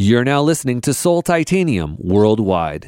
You're now listening to Soul Titanium worldwide.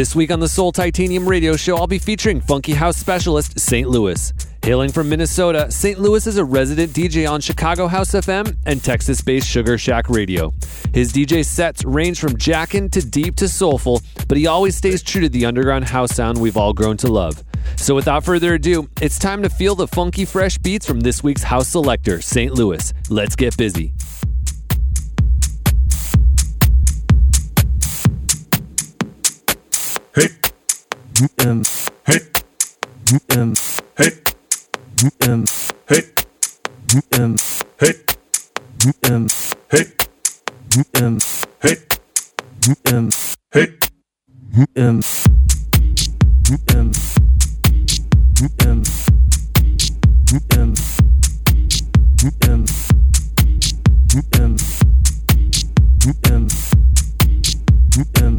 This week on the Soul Titanium radio show, I'll be featuring funky house specialist Saint Lewis. Hailing from Minnesota, Saint Lewis is a resident DJ on Chicago House FM and Texas based Sugar Shack Radio. His DJ sets range from jackin' to deep to soulful, but he always stays true to the underground house sound we've all grown to love. So without further ado, it's time to feel the funky fresh beats from this week's house selector, Saint Lewis. Let's get busy. Hey. Um. Hey. Um. Hey. Um. Hey. Um. Hey. Um. Hey. Um. Hey. Um. Hey. Um. Um. Um. Um. Um. Um. Um. Um.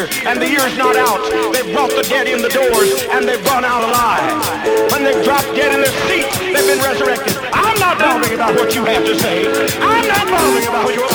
year, and the year's not out, they've brought the dead in the doors, and they've gone out alive. When they've dropped dead in their seats, they've been resurrected. I'm not bothering about what you have to say. I'm not bothering about your opinion.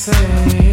say.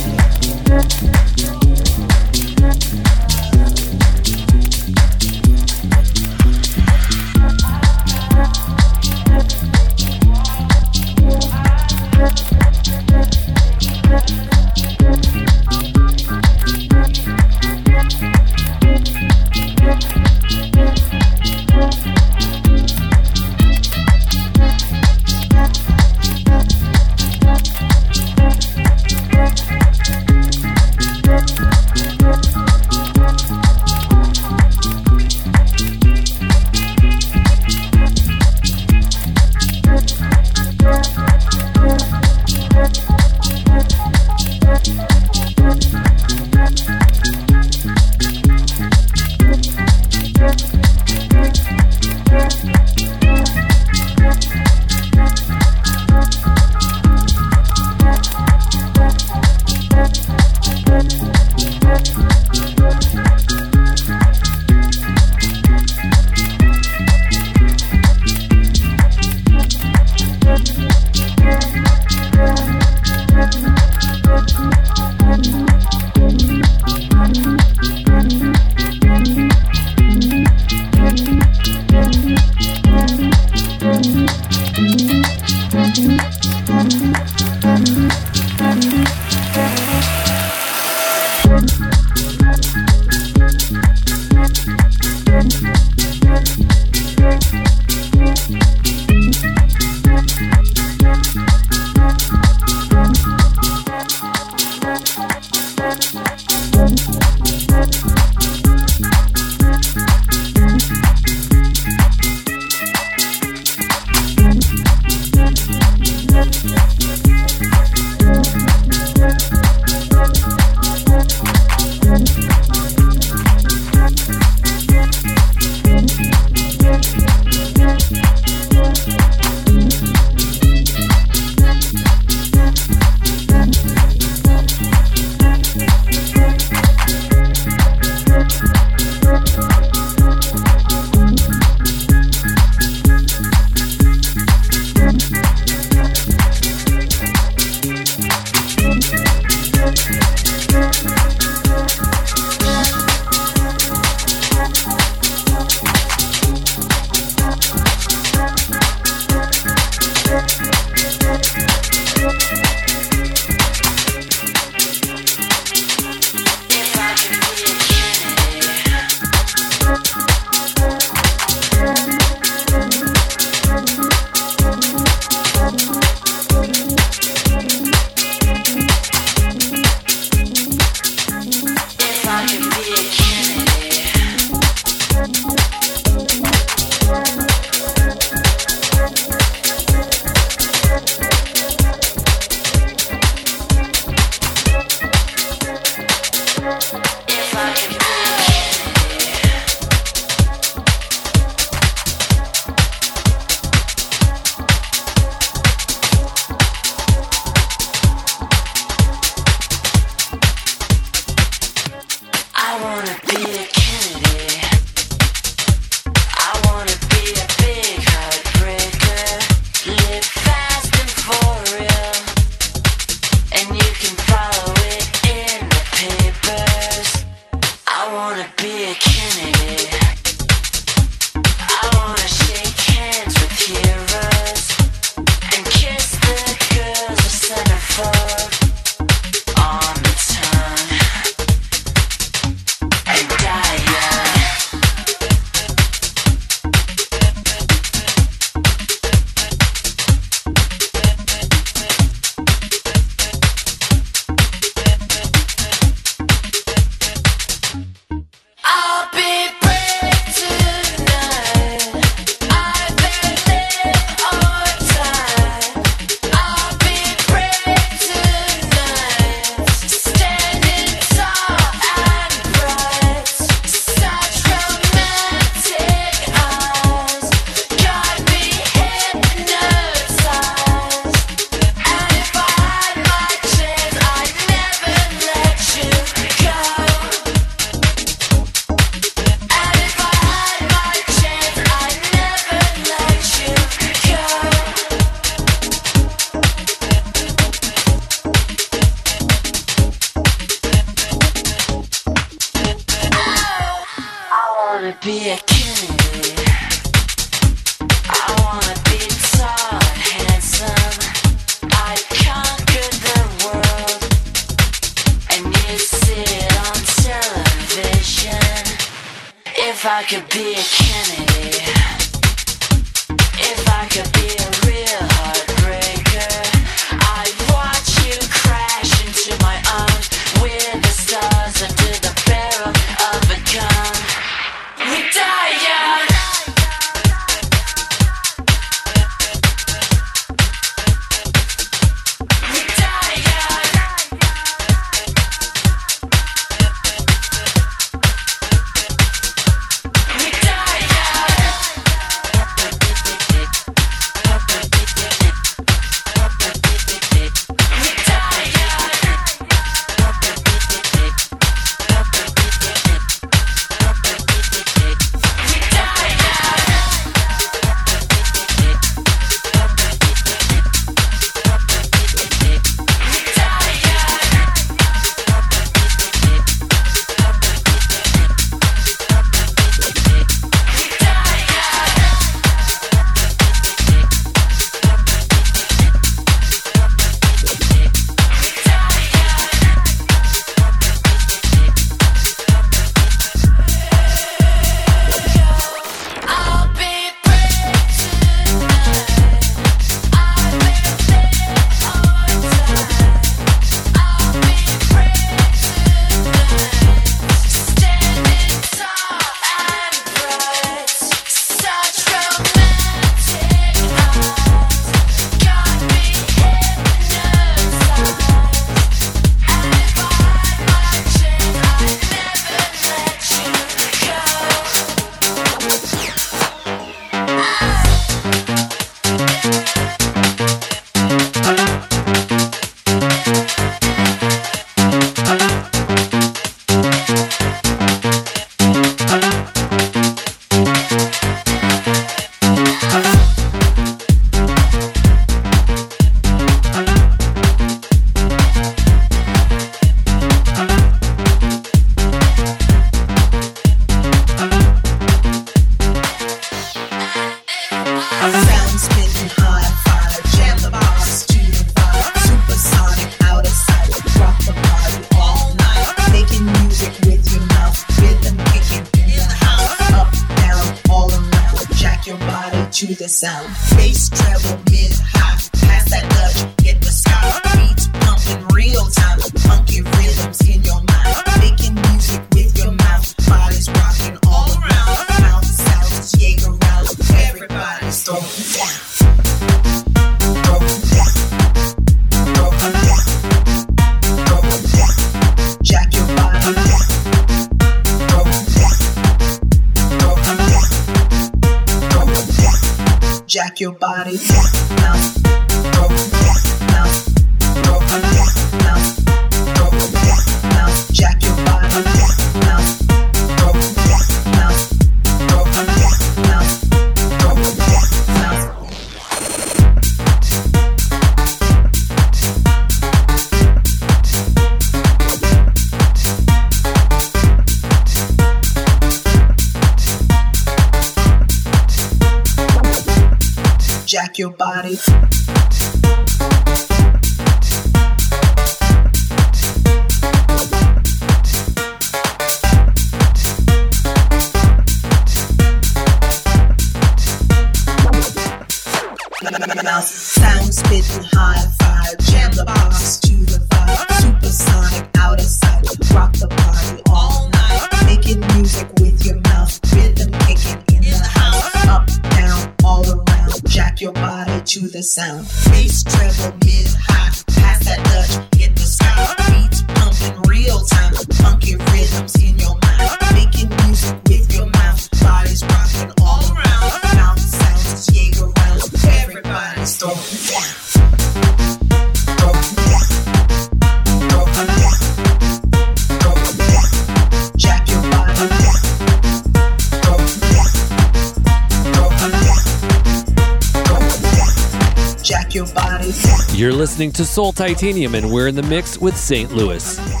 listening to Soul Titanium, and we're in the mix with Saint Lewis.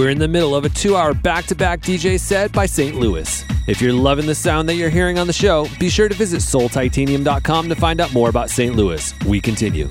We're in the middle of a two hour back to back DJ set by Saint Lewis. If you're loving the sound that you're hearing on the show, be sure to visit soultitanium.com to find out more about Saint Lewis. We continue.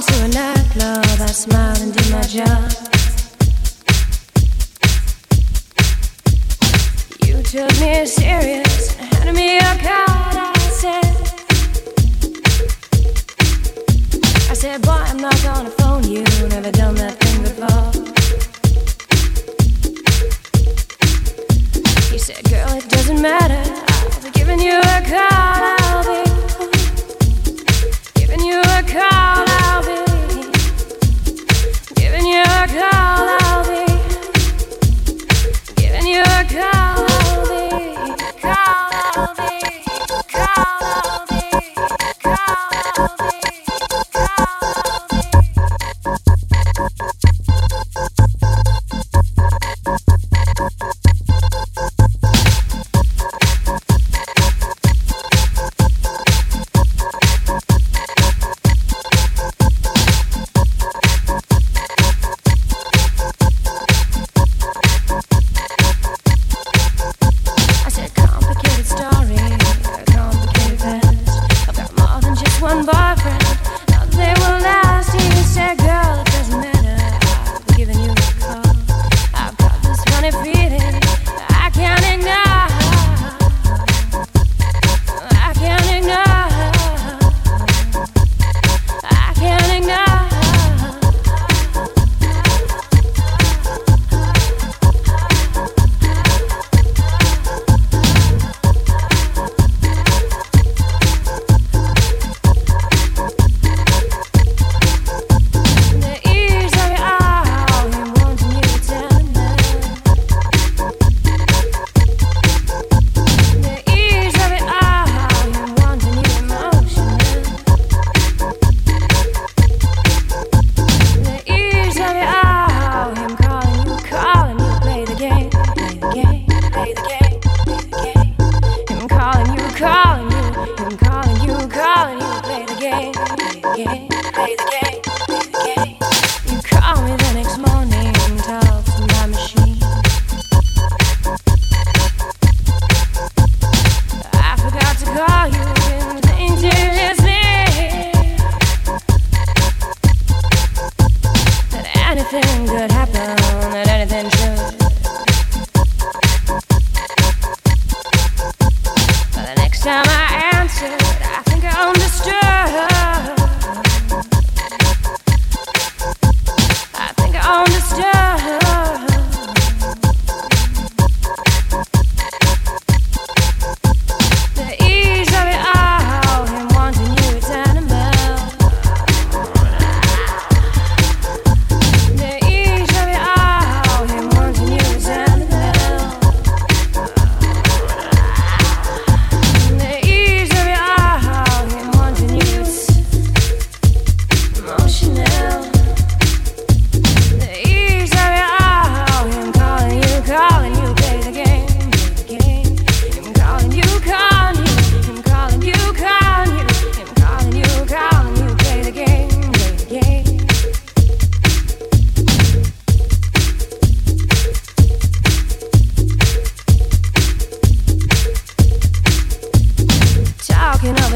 into a nightclub, I smile and do my job. You took me serious.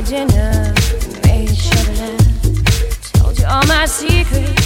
dinner, made you chocolate, told you all my secrets.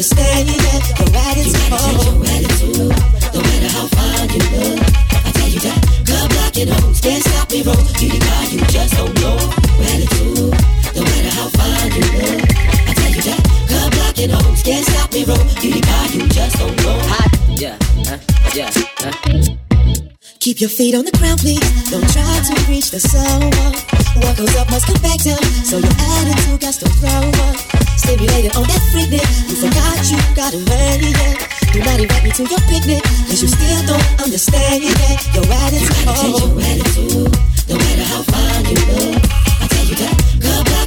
Understand yet. Your attitude, your attitude. No matter how far you look, I tell you that. Club blocking hoes, can't stop me, roll. Beauty guy, you just don't know. Attitude. No matter how far you look, I tell you that. Club blocking hoes, can't stop me, roll. Beauty guy, you just don't know. Hot. Yeah. Uh, yeah. Uh. Keep your feet on the ground, please. Don't try to reach the someone. What goes up must come back down. So your attitude got to throw up. Stimulated on that freaknik. You forgot you got a man, yeah. Not invite me to your picnic. Cause you still don't understand yet. Your attitude, oh. your attitude. No matter how fine you look.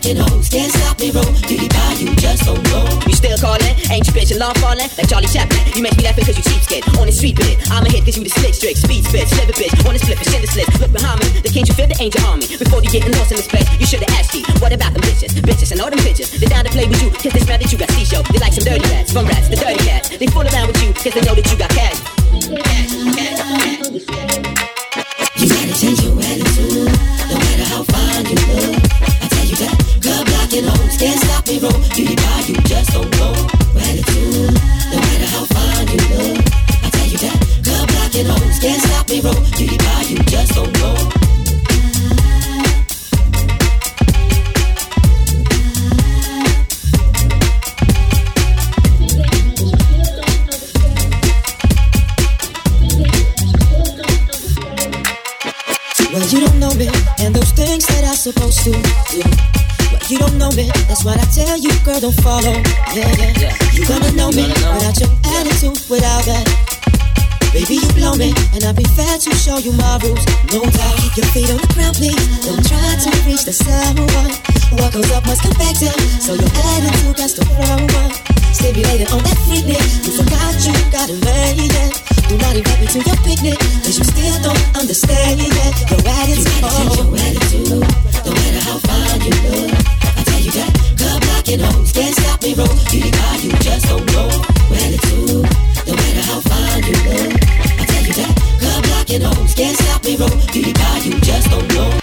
Hoes. Can't stop me, roll. Beauty pie, you just don't know. You still calling? Ain't you bitch alarm falling? Like Charlie Chaplin. You make me laughing cause you cheapskate. On the street bit. I'm a hit cause you the slick strict. Speed spit. Sliver bitch. On the split for the slip. Look behind me. The can't you feel the angel army? Before you getting lost in this place, you should've asked me. What about them bitches? Bitches and all them bitches. They down to play with you. Cause they smell that you got C-show. They like some dirty rats. From rats, the dirty cats. They fool around with you. Cause they know that you got cash. Cash, cash, cash. You gotta change your attitude, that's what I tell you, girl, don't follow. Yeah, yeah. Yeah. You gonna know me Gonna know. without your attitude, without that. Baby, you blow me, and I'll be fair to show you my rules. No doubt, keep your feet on the ground, please. Don't try to reach the someone. What goes up must come back down. So your attitude got to throw up. Stimulated on that freaknik. You forgot you got a man, yeah. Do not invite me to your picnic, cause you still don't understand yet. Your attitude, your attitude. No matter how fine you look, you that. Club blocking can't stop me. Beauty pie, you just don't know. Attitude. No matter how fine you look, I tell you that. Club blocking can't stop me. Beauty pie, you just don't know.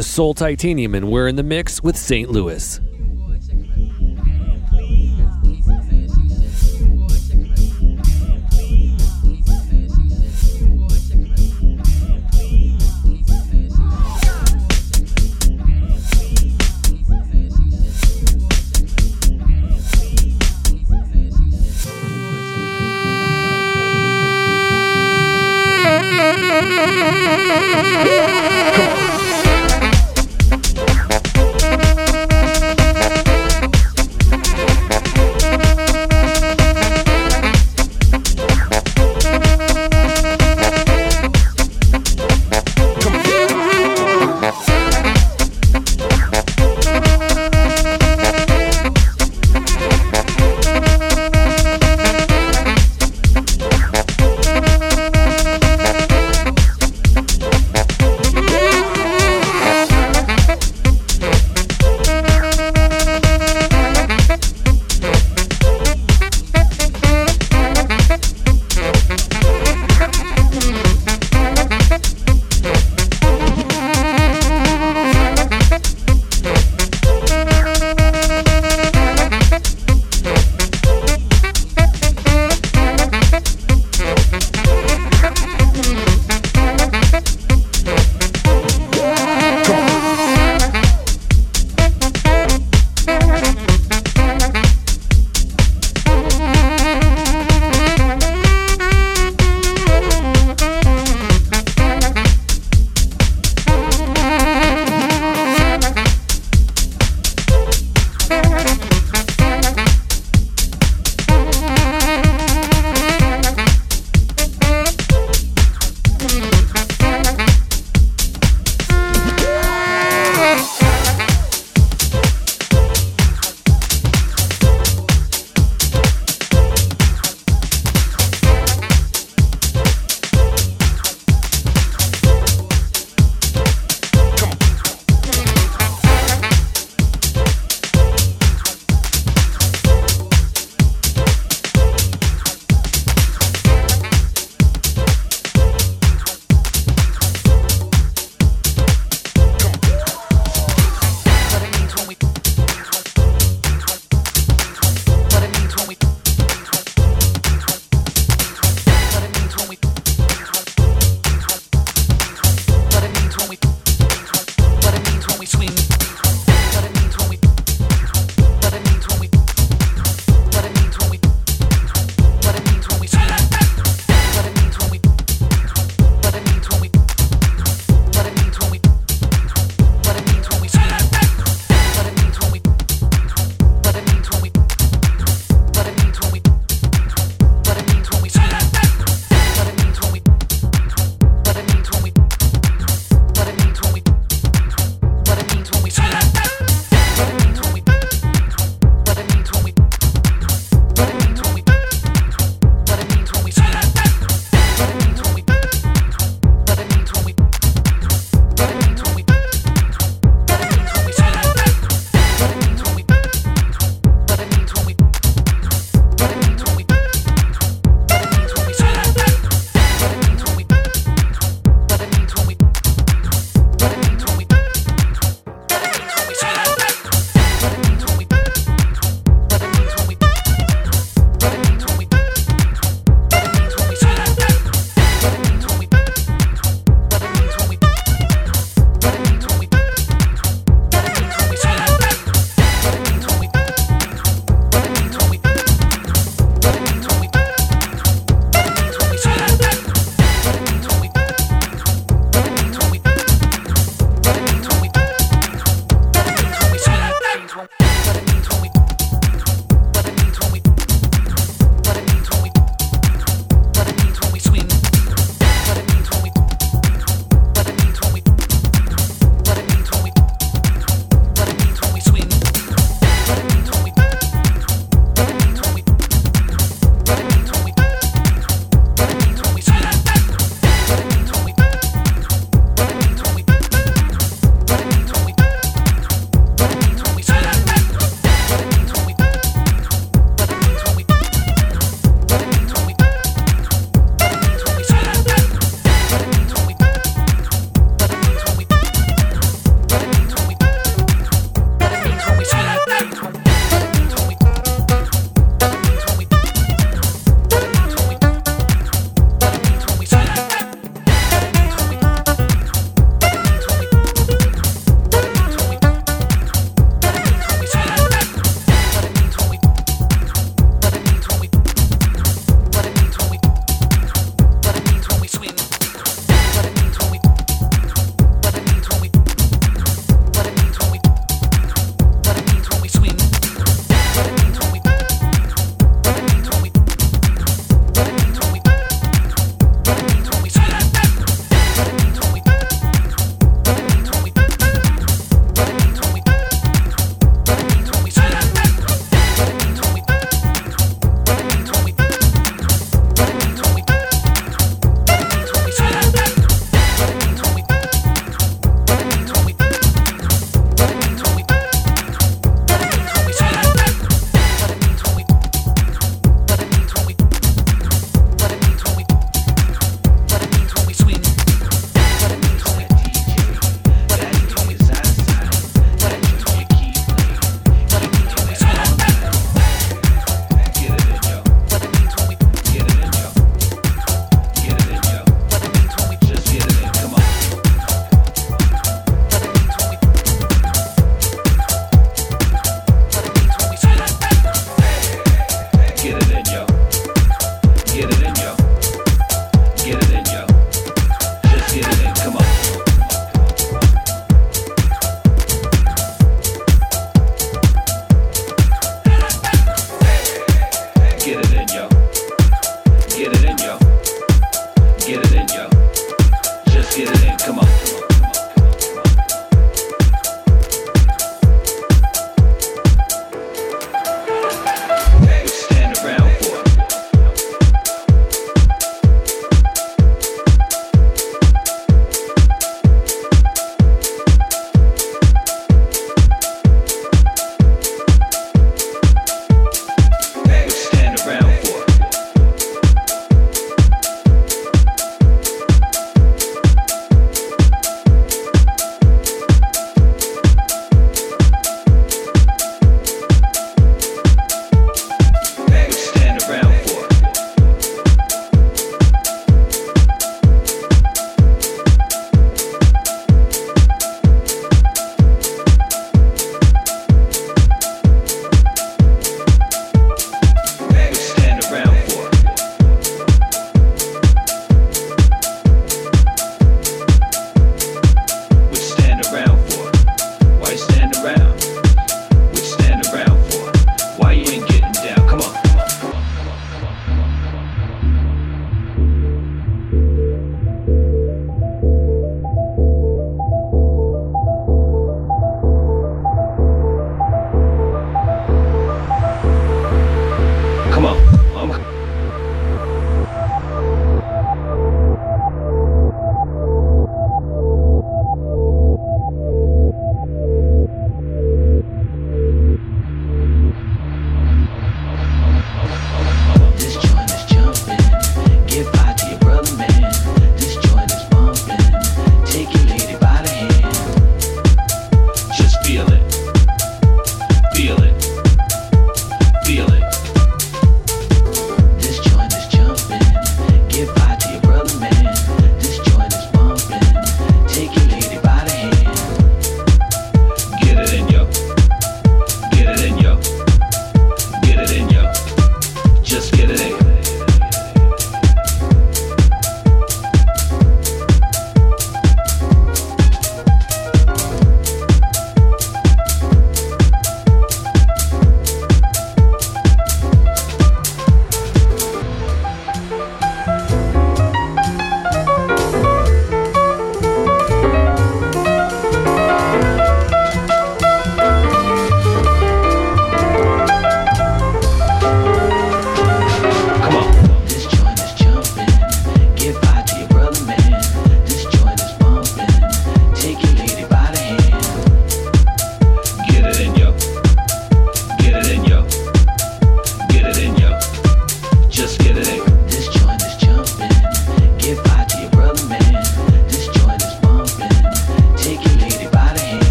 The Soul Titanium, and we're in the mix with Saint Lewis.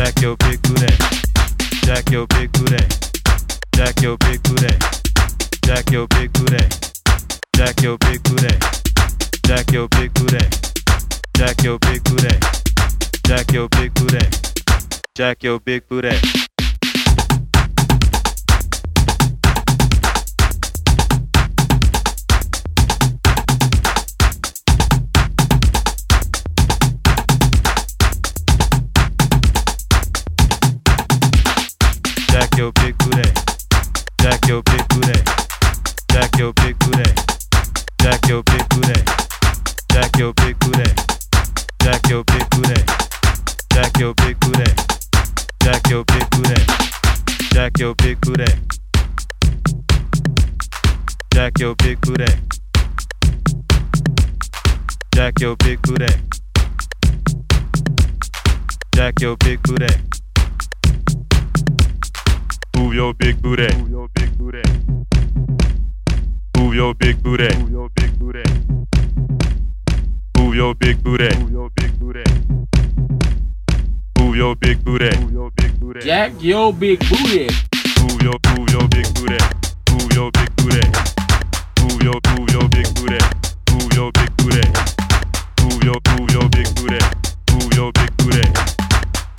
Jack your big bicurei, Jack your big bicurei, já que eu bicurei, já que eu bicurei, já que eu bicurei, já que eu bicurei, já que eu bicurei. Jack que o procurei, Jack que eu procurei, Jack que eu procurei, Jack que o procurei, Jack que eu procurei, Jack que eu procurei, Jack que o procurei, Jack que eu procurei, Jack que eu procurei, Jack que eu procurei. Mówią biegnurę Mówią biegnurę Mówią biegnurę Mówią biegnurę Mówią biegnurę Mówią biegnurę Mówią biegnurę Mówią biegnurę Jak ją biegnurę Mówią, mówią biegnurę Mówią biegnurę Mówią, mówią biegnurę Mówią biegnurę Mówią, mówią biegnurę Mówią biegnurę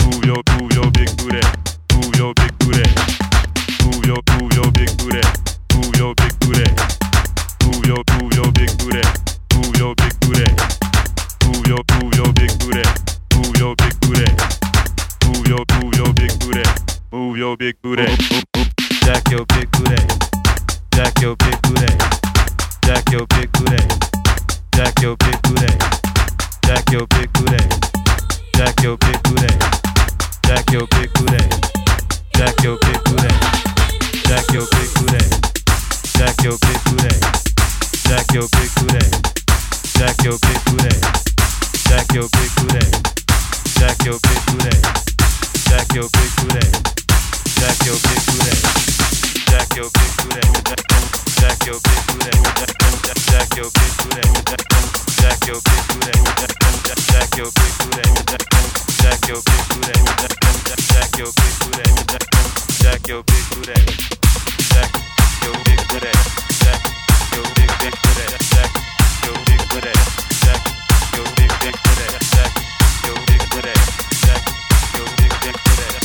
Mówią, mówią biegnurę Mówią biegnurę mówią, mówią niektóre, mówią niektóre. Mówią, mówią niektóre, mówią niektóre. Mówią, mówią niektóre, mówią niektóre. Mówią, mówią niektóre, mówią niektóre. Jakie opiekure, jakie opiekure, jakie opiekure, jakie opiekure, jakie opiekure, jakie opiekure, jakie opiekure, jakie opiekure. Jack your big booty. Jack your big booty. Jack your big booty. Jack your big booty. Jack your big booty. Jack your big booty. Jack your big booty. Jack your big booty. Jack your big booty. Jack your big booty. Jack your big booty. Jack your big booty. Jack your big booty. Jack your big booty. Jack your big booty. Check your big booty. Check your big booty. Check your big big booty. Check your big booty. Check your big big booty. Check your big booty. Check your big big booty.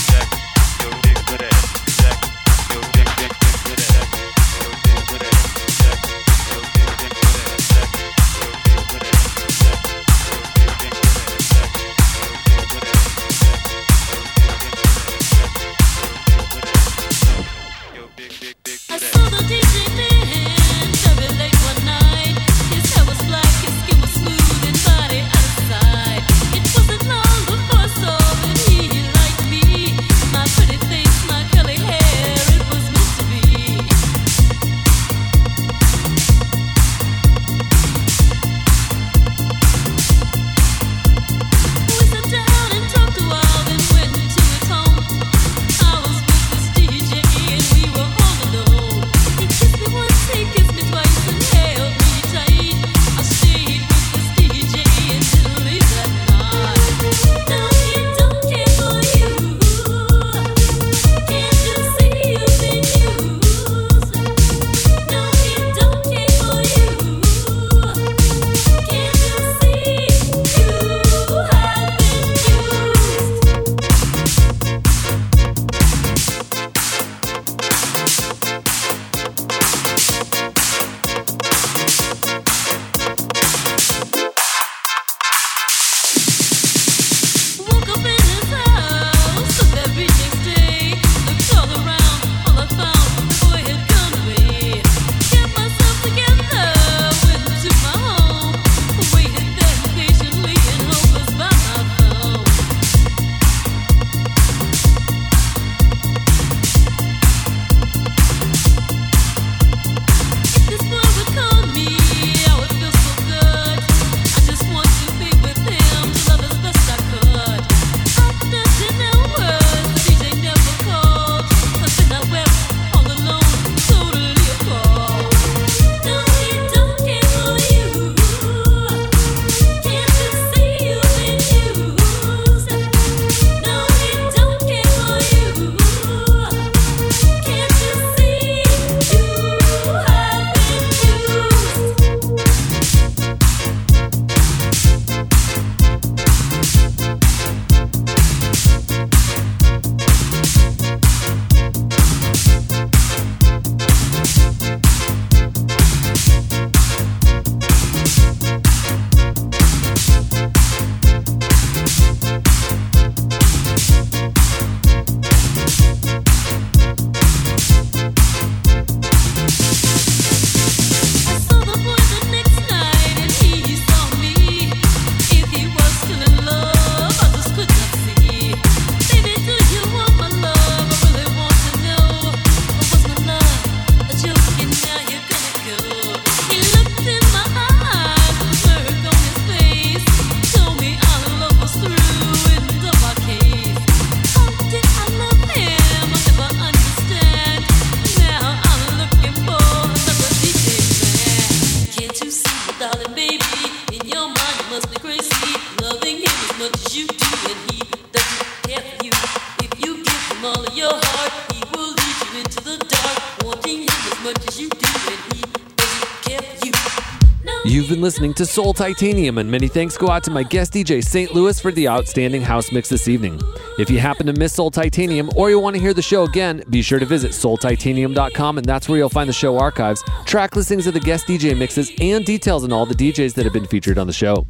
To Soul Titanium, and many thanks go out to my guest DJ Saint Lewis for the outstanding house mix this evening. If you happen to miss Soul Titanium or you want to hear the show again, be sure to visit soultitanium.com, and that's where you'll find the show archives, track listings of the guest DJ mixes, and details on all the DJs that have been featured on the show.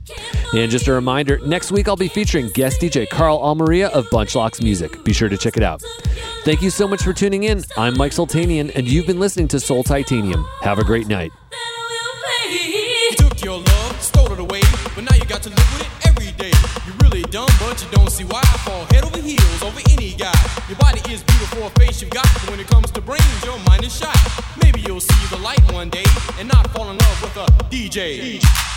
And just a reminder next week I'll be featuring guest DJ Carl Almaria of Bunchlocks Music. Be sure to check it out. Thank you so much for tuning in. I'm Mike Sultanian, and you've been listening to Soul Titanium. Have a great night. You don't see why I fall head over heels over any guy. Your body is beautiful, a face you've got, but when it comes to brains, your mind is shot. Maybe you'll see the light one day and not fall in love with a DJ. DJ.